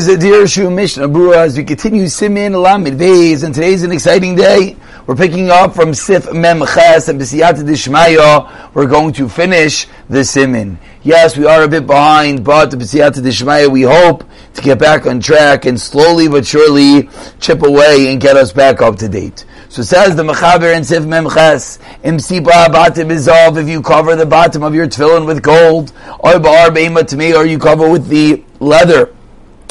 Continues the Dear Shu Mishnah Brura as we continue Simin Lamid Beis, and today's an exciting day. We're picking up from Sif Mem Ches and B'siyata Dishmaya. We're going to finish the Simin. Yes, we are a bit behind, but the B'siyata Dishmaya we hope to get back on track and slowly but surely chip away and get us back up to date. So says the Mechaber in Sif Memches, Imsipa Batim Izov, if you cover the bottom of your tefillin with gold, or you cover with the leather,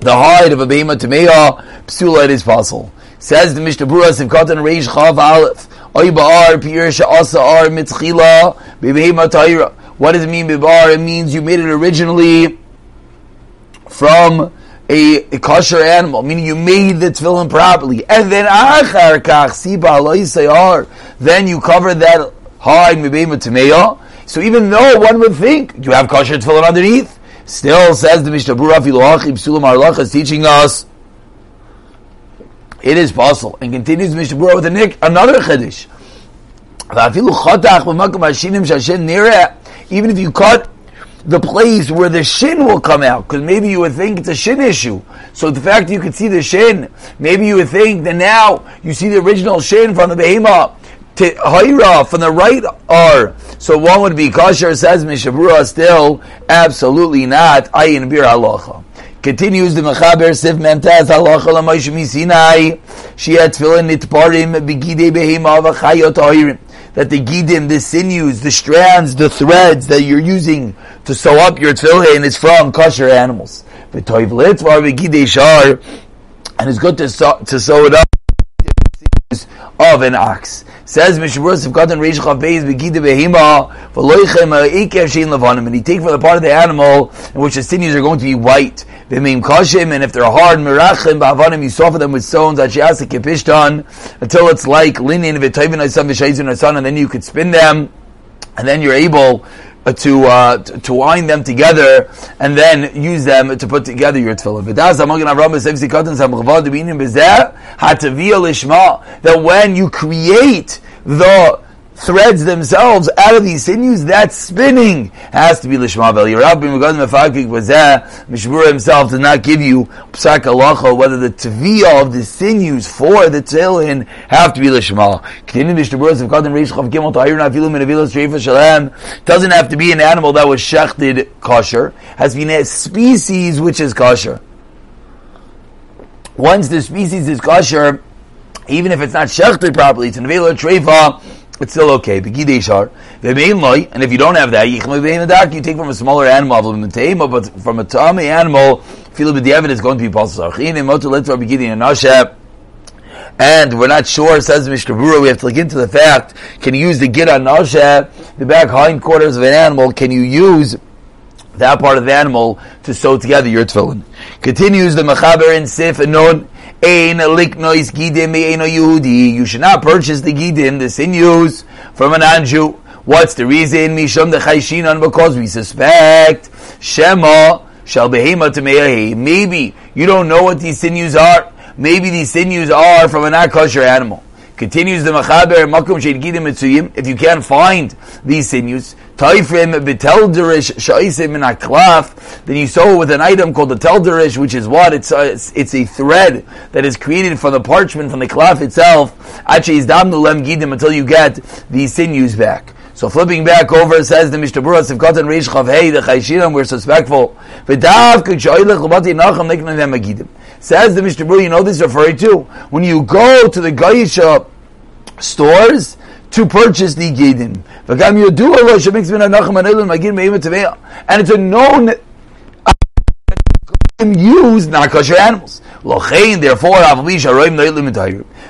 the hide of a Beima Tamei, Psula it is possible. Says the Mishnah Brura, Sivkatan Reish Chav Aleph, Oy Ba'ar Sha'asa Ar Mitzchila, Bebeima Taira. What does it mean, Bebar? It means you made it originally from a, a kosher animal, meaning you made the tefillin properly, and then achar kach siba then you cover that hide mibema tameya. So even though one would think you have kosher tefillin underneath, still says the Mishnah Brura Filoachim Sulam Arlach is teaching us it is possible, and continues Mishnah Brura with a, nick, another chiddush. Even if you cut the place where the shin will come out, because maybe you would think it's a shin issue. So the fact you could see the shin, maybe you would think that now you see the original shin from the behema to from the right R. So one would be kosher, says Mishabura, still absolutely not. Ayin bir halacha. Continues the Mechaber Sif Memtaz Halacha Lamosh Misinai. She had tefillin nitparim begide behema v'chayot Ha'irim that the gidim, the sinews, the strands, the threads that you're using to sew up your tefillin is from kosher animals. And it's good to sew, to sew it up of an ox. Says Mishabur if God and Reish Chaveis begide behima v'loichem ikev shein levanim, and he take from the part of the animal in which the sinews are going to be white. V'meim kashim, and if they're hard merachim ba'avanim, you soften them with stones achiasa kepishtan until it's like linen v'toivin asam v'shayzin asan, and then you could spin them, and then you're able to uh, to wind them together and then use them to put together your tefillin. That when you create the threads themselves out of these sinews, that spinning has to be lishma vel. Pri Megadim was there. Mishmur himself did not give you psak alacha whether the tviyah of the sinews for the tefillin have to be lishma. Doesn't have to be an animal that was shechted kosher. Has been a species which is kosher. Once the species is kosher, even if it's not shechted properly, it's an avela treifa it's still okay. And if you don't have that, you take from a smaller animal, but from a tummy animal, feel the evidence is going to be possible. And we're not sure, says Mishnah Brura, we have to look into the fact, can you use the gid on the back hindquarters of an animal, can you use that part of the animal to sew together your tefillin? Continues the Mechaber in Sif and Nun, you should not purchase the gidim, the sinews, from an anju. What's the reason? Mishum the chayshinan, because we suspect Shema shall behema to Maybe you don't know what these sinews are. Maybe these sinews are from an akosher animal. Continues the Machaber, Makum Gidim Mitzuyim, if you can't find these sinews, Taifrim Betelderish Shaisim in Aklaf, then you sew it with an item called the Telderish, which is what? It's a, it's, it's, a thread that is created from the parchment, from the klaf itself, Ache Damnu Lem Gidim, until you get these sinews back. So flipping back over, says the Mishnah Berurah, Katan Reish Chav Hey, the Chayshiram, we're suspectful. Says the Mishnah you know this is referring to? When you go to the Gaisha uh, stores, to purchase the gidim. And it's a known uh, use not kosher animals. Therefore,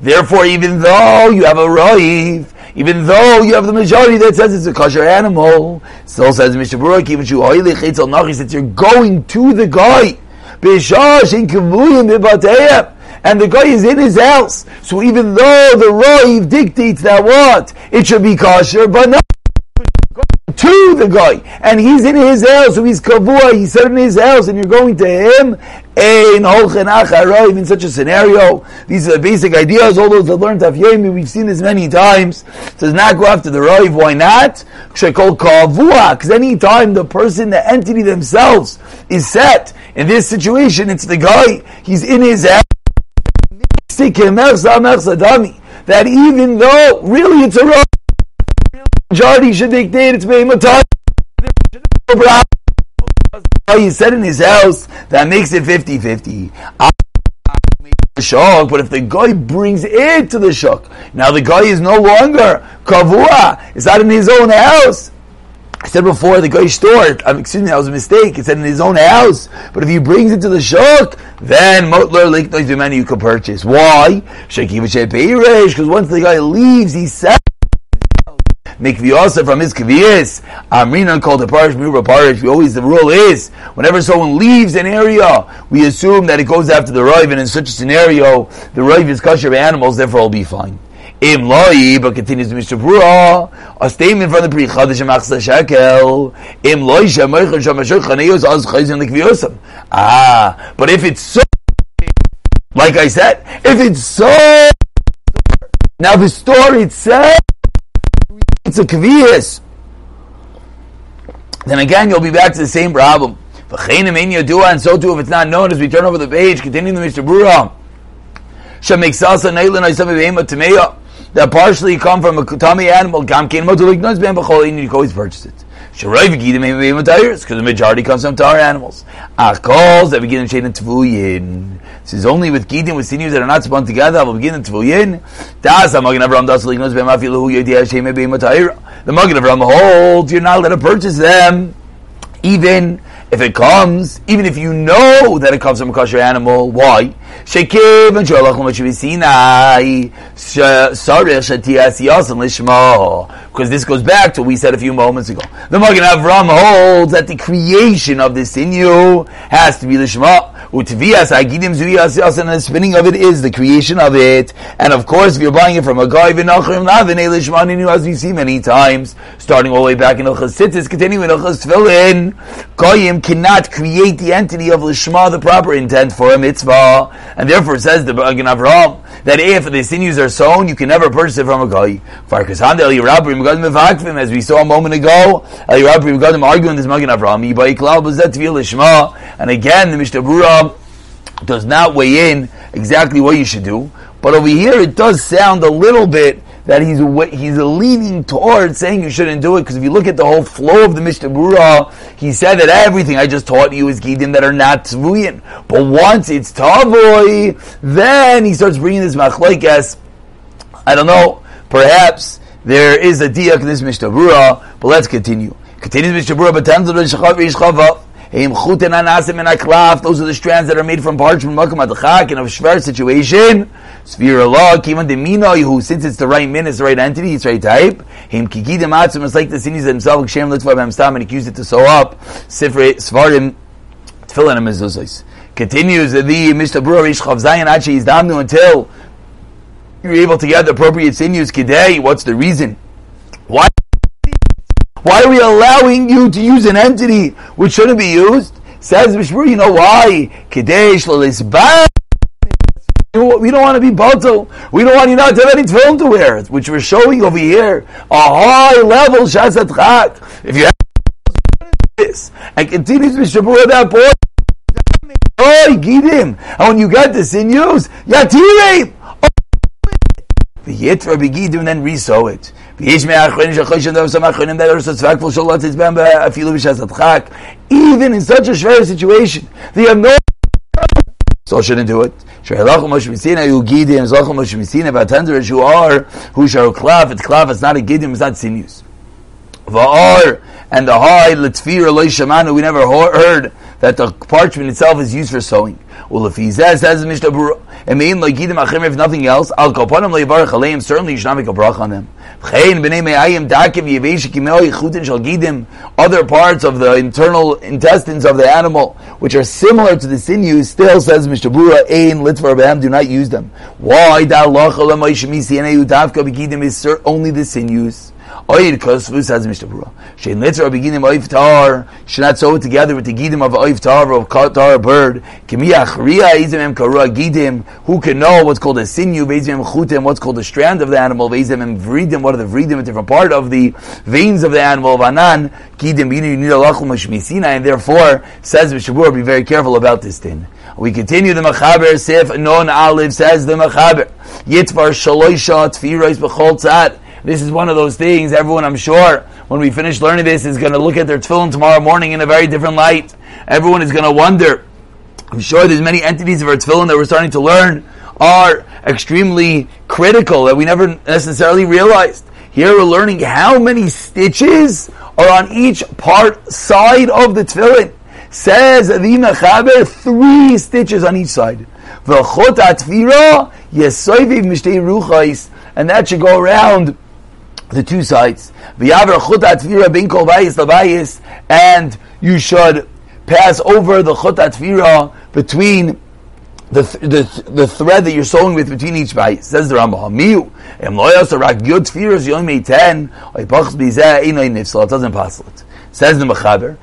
therefore, even though you have a roiv, even though you have the majority that says it's a kosher animal, still says Mishnah Berurah, even that you're going to the guy, and the guy is in his house. So even though the roiv dictates that what? It should be kosher, but not to the guy, and he's in his house, so he's kavua, he's set in his house, and you're going to him, in such a scenario, these are the basic ideas, all those that learned Daf Yomi, we've seen this many times, it does not go after the Rav, why not? Because any time the person, the entity themselves is set in this situation, it's the guy, he's in his house, that even though really it's a Rav, majority should dictate it's Behemotai, he said in his house that makes it 50-50. Ah, shok, but if the guy brings it to the shok, now the guy is no longer kavua. It's not in his own house. I said before the guy stored. Um, excuse me, that was a mistake. It said in his own house. But if he brings it to the shok, then motler liknois many you can purchase. Why? Because once the guy leaves, he said mikviyasa from his kaviyas. Amrina called the parish parish. We always the rule is whenever someone leaves an area, we assume that it goes after the rive, and in such a scenario, the rive is kosher animals, therefore it'll be fine. Im loy, but continues the Mr. Brura, a statement from the Pri Chadash Machsa Shekel, Im loy shemoicher shemashur chaneyos az chayzin likviyosam. Ah, but if it's so, like I said, if it's so, now the story itself it's a kvias, then again you'll be back to the same problem. And so too, if it's not known, as we turn over the page, continuing the Mr. Bura, that partially come from a tummy animal, you can always purchase it. Sharoi v'gidim may be matayers, because the majority comes from tar animals. Ah, Achos that begin in Shade and Tvuyin. This is only with Gidim, with sinews that are not spun together, I'll begin in Tvuyin. Das Magen Avram Das Lignos Bem Afilu Yediyah Shem Beim The Magen Avram holds you're not allowed to purchase them, even if it comes, even if you know that it comes from a kosher animal, why? Because this goes back to what we said a few moments ago. The Magen Avram holds that the creation of the sinew has to be Lishma. Utvias agidim zuyas and the spinning of it is the creation of it. And of course, if you're buying it from a guy, v'nachrim lavin elishmaninu, as we see many times, starting all the way back in Ilchas Tzitzis, continuing in Ilchas Tefillin, Goyim cannot create the entity of Lishma, the proper intent for a mitzvah. And therefore says the Magen Avraham, that if the sinews are sown, you can never purchase it from a guy. As we saw a moment ago, arguing this Magen Avraham, and again, the Mishnah Brura does not weigh in exactly what you should do. But over here, it does sound a little bit that he's he's leaning towards saying you shouldn't do it because if you look at the whole flow of the Mishnah Brura, he said that everything I just taught you is gidim that are not tvuyin. But once it's tavoy, then he starts bringing this machlekes. I don't know. Perhaps there is a diak in this Mishnah Brura, but let's continue. Continues Mishnah Brura, but those are the strands that are made from parchment, makam adchak, in a shver situation. Sphere law, kiman demino, who since it's the right min, it's the right entity, it's the right type. Him kikidim atzim, it's like the sinis themselves, shem litzvah b'amstam, and he used it to sew up. Sifre svarim, tefillin and mezuzos. Continues the Mishnah Brura Rish Chav Zayin Achi is damnu until you're able to get the appropriate sinews kidei. What's the reason? Why? Are we allowing you to use an entity which shouldn't be used? Says Mishmur, you know why? Kadesh we don't want to be batal. We don't want you not to have any tefillin to wear, which we're showing over here. A high level shazat chak. If you have this, and continues Mishmur at that point, oh, him. And when you get this in use, yatirei. The yitra begidim and then resow it. Even in such a shver situation, they have no so shouldn't do it. Vatandrish, who are, who shall klav, it's klav, it's not a gidim, it's not sinews. Va'ar, and the high, Litzfir, Eloi Shamanu, we never heard that the parchment itself is used for sewing. Well, if he says, says the Mishnah Berurah, and mean like Gidim Achim, if nothing else, Al Koponim Leivarach Aleim, certainly you should not make a brach on them. Other parts of the internal intestines of the animal, which are similar to the sinews, still says Mishabura, Ein Litvar do not use them. Why? Is only the sinews. Oid Kosvu says Mishnah Berurah. Shein Litzer beginning Oiv Tar should not sew it together with the gidim of Oiv Tar or Tar bird. Kimiach Ria Izim Em Karua Gidim. Who can know what's called a sinew? Bezim Chutim. What's called a strand of the animal? Bezim Em Vridim. What are the Vridim? A different part of the veins of the animal. Vanan Gidim. You need a lachum Mishmisina, and therefore says Mishnah. Be very careful about this thing. We continue the Machaber Sif Non Aleph says the Machaber Yitvar Shaloisha Tfirais B'chol Tzad. This is one of those things. Everyone, I'm sure, when we finish learning this, is going to look at their tefillin tomorrow morning in a very different light. Everyone is going to wonder. I'm sure there's many entities of our tefillin that we're starting to learn are extremely critical that we never necessarily realized. Here we're learning how many stitches are on each part side of the tefillin. Says the Mechaber, three stitches on each side. And that should go around the two sides. And you should pass over the chot atvira between the, the, the thread that you're sewing with between each bayis. Says the Rambam, it doesn't pass it. Says the Mechaber,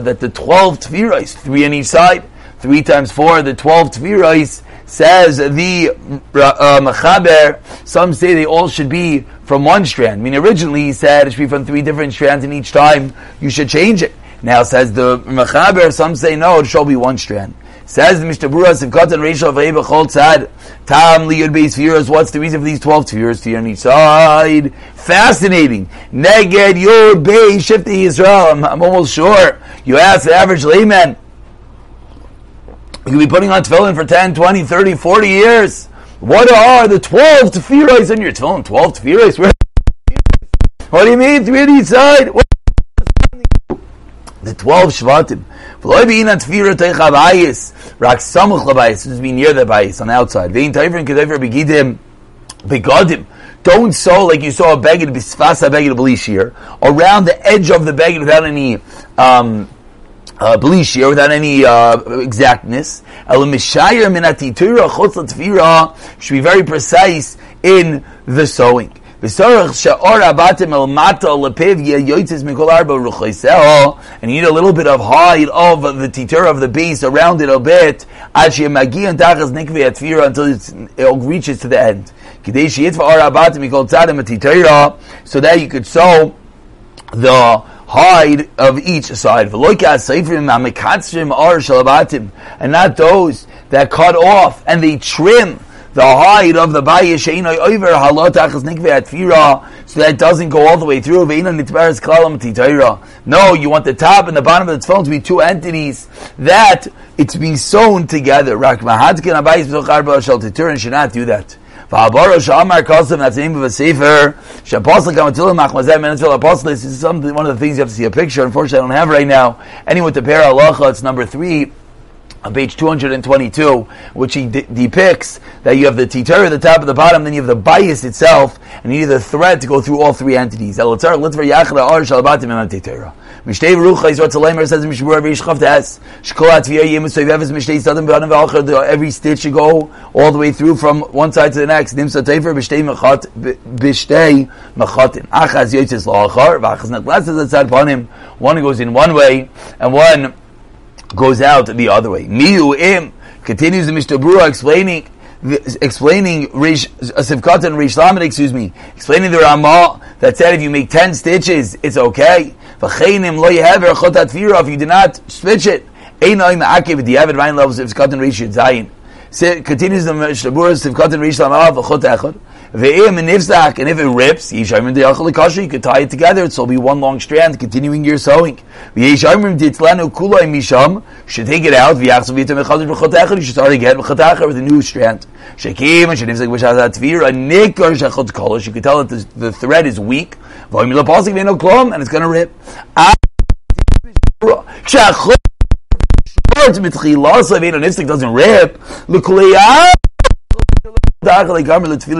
that the 12 tfirais, three on each side, three times four, the 12 tfirais, says the uh, Mechaber, some say they all should be from one strand. I mean, originally he said it should be from three different strands, and each time you should change it. Now says the Mechaber, some say no, it shall be one strand. Says the Berurah, Sivkot and Rachel Vayba Chol Tzad, Tam Liyud Beis Tfiras, what's the reason for these 12 Tfiras to on each side? Fascinating. Neged Yud Beis Shifti Yisrael, I'm, I'm almost sure. You ask the average layman, you could be putting on tefillin for 10, 20, 30, 40 years. What are the 12 tefillas in your tefillin? 12 tefillas? What do you mean, three on each side? The 12 shvatim. V'loy be'in at tefira teich abayis. Rak samuch labayis. This is be near the bayis, on the outside. Tayvrin kedever begidim. Begodim. Don't sew like you saw a beged bisfasa beged belishir around the edge of the beged without any um, uh, belishir, without any uh, exactness. Elamishayir minatitura chutz should be very precise in the sewing. And you need a little bit of hide of the titur of the base around it a bit until it reaches to the end. So that you could sew the hide of each side. And not those that cut off and they trim the hide of the bayis she'inoi over so that it doesn't go all the way through. No, you want the top and the bottom of the phone to be two entities that it's being sewn together. Titur should not do that. Va'abaro sha'amar kosim, that's the name of a sefer. Sha'apostle kamatilim machmazem menetzel apostle. Is something, one of the things you have to see a picture. Unfortunately, I don't have right now. Anyway, the pair halacha, it's number three on page 222, which he de- depicts that you have the titar at the top and the bottom, then you have the bias itself, and you need the thread to go through all three entities. Mishtei Rucha is what says in Mishmur every Shchav Das. Shkolat Via Yemus Soivevis Mishtei Sadim B'Adam V'Alcher. Every stitch should go all the way through from one side to the next. Nimsa. Achaz La'achar V'Achaz Atzad upon him. One goes in one way and one goes out the other way. Miu im continues the Mishnah explaining explaining Rish uh, Sivkat and Rish Lamed, excuse me, explaining the Ramah that said if you make ten stitches, it's okay. If you do not switch it, you have at rhyme levels if cotton reaches zion. continues the Mishnah Berurah Sivkat and Rish Lamed and if it rips, you could tie it together, so it'll be one long strand, continuing your sewing. Should take it out, you should start again with a new strand. You could tell that the, the thread is weak, and it's to rip. Ah, doesn't rip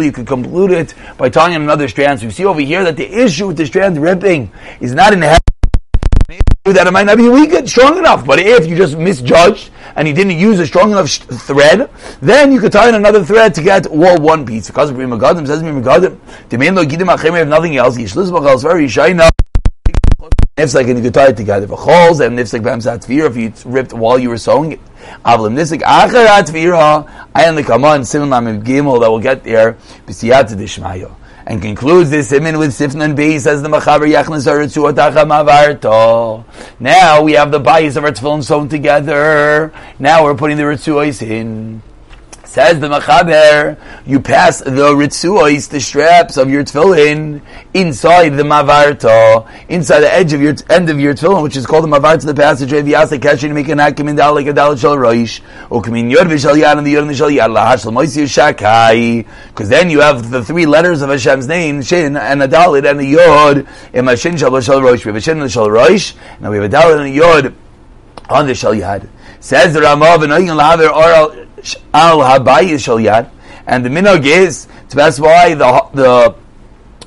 you can conclude it by tying another strand. So you see over here that the issue with the strand ripping is not in the that it might not be weak, strong enough. But if you just misjudged and you didn't use a strong enough sh- thread, then you could tie in another thread to get all one piece. Because Pri Megadim says Pri Megadim, Demein lo gidim achim if nothing else, Yishlis b'chal very shayna. Nifsek and you could tie it together. V'chols and nifsek b'em satvir if you ripped while you were sewing it. Avlim nifsek acher atvira. I only come on simon lamim gimel that will get there. B'siyat dishmayo and concludes this simin with Sifnan B, says the Machaber Yachnas. Now we have the bias of our tefillin sewn together. Now we're putting the Ritzuos in. Says the Machaber, you pass the ritzuos, the straps of your tefillin, inside the mavarta, inside the edge of your end of your tefillin, which is called the mavarta, the passage of Yasa Keshin, make an akim in dal like a dal shal roish, or kamin yod v'shal yad and the yod v'shal yad lahash l'moisi shakai, because then you have the three letters of Hashem's name, shin and a dalit and a yod, in a shin shal shal roish, we have a shin and a shal roish, now we have a dalit and a yod on the shal yad. Says the Ramav, and al habayis shal yad, and the minog is to that's why the the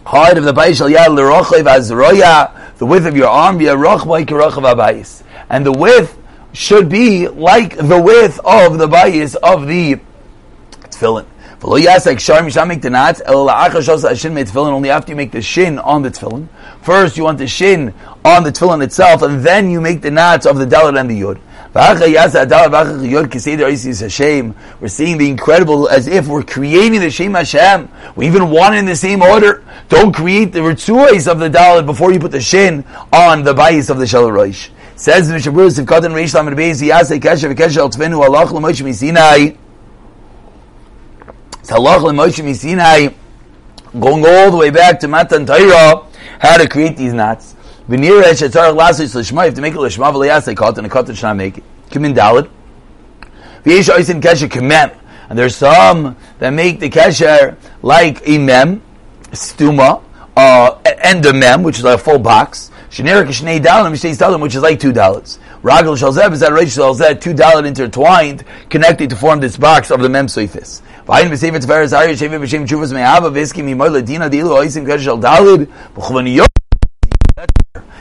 height of the bayis shal yad l'rochav azroya, the width of your arm be a rochvay habayis, and the width should be like the width of the bayis of the tefillin. Only after you make the shin on the tefillin. First, you want the shin on the tefillin itself, and then you make the knots of the dalit and the yud. We're seeing the incredible as if we're creating the Shem Hashem. We even want it in the same order. Don't create the Ritzuas of the Dalit before you put the Shin on the Bayis of the Shal Roish. Says the Mishabur, if Katan Reish Lamed Beis, Yasei Kesher V'Kesher Al Tvenu Allah L'Moshe Misinai. Allah L'Moshe Misinai, going all the way back to Matan Torah, how to create these knots. V'nira shetzarach lasis l'shma, if to make it l'shma v'liyas, they cut, and a cut should not make it. Come in dalid. V'yesh oisin kesher kemem. And there's some that make the kesher like a mem, stuma, uh, and a mem, which is like a full box. Shenera kishnei dalim, mishtei dalim, which is like two dalids. Ragel shalzeb is that Reish shalzeb, two dalid intertwined, connected to form this box of the mem soifis. V'ayin v'sefer tveres ari, shevim v'shem chuvas me'ava, v'iskim imoy ledina, dilu oisim kesher shal dalid, b'chvaniyot, Gam kesher asilish lehishamit anavanish not make a knot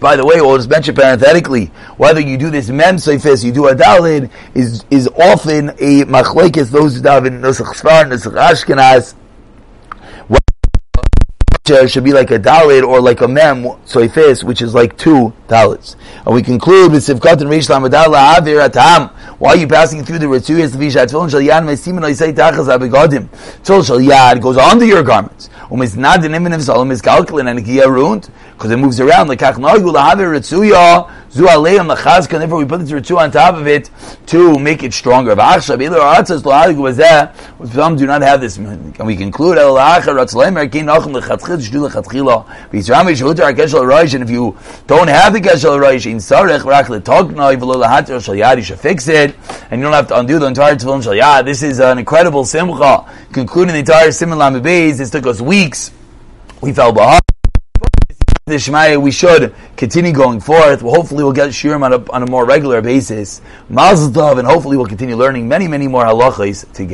By the way, we'll just mention parenthetically, whether you do this mem seifis, you do a dalid, is is often a machlekes, those who daven nusach sfar, nusach ashkenaz, should be like a dalid or like a mem soifis, which is like two dalids. And we conclude with sivkat and reish lamadal la'avir atam. Why are you passing through the ritzuyas the vishat tefillin shal yad meisimin oisei tachas abegodim. Tefillin shal yad goes under your garments. Umis nadin imin of salam is kalkulin and kiya ruined because it moves around. Like kachnagu lahavir ritzuya zu aleim lachazka. Therefore, we put the ritzu on top of it to make it stronger. V'achshav ilu aratzas lohadig was there. Some do not have this. And we conclude el lachar ratzleim erkin nachum lechatchil shdu lechatchila. V'yisrami shutar akeshel roish. And if you don't have the keshel roish in sarech rach letogna v'lo lahatir shal yad, you should fix it, and you don't have to undo the entire tefillin shal yad. This is an incredible simcha. Concluding the entire simon lamibez. This took us weeks. We fell behind the Shemaya, we should continue going forth. Well, hopefully, we'll get shirim on a, on a more regular basis. Mazel tov, and hopefully, we'll continue learning many, many more halachas together.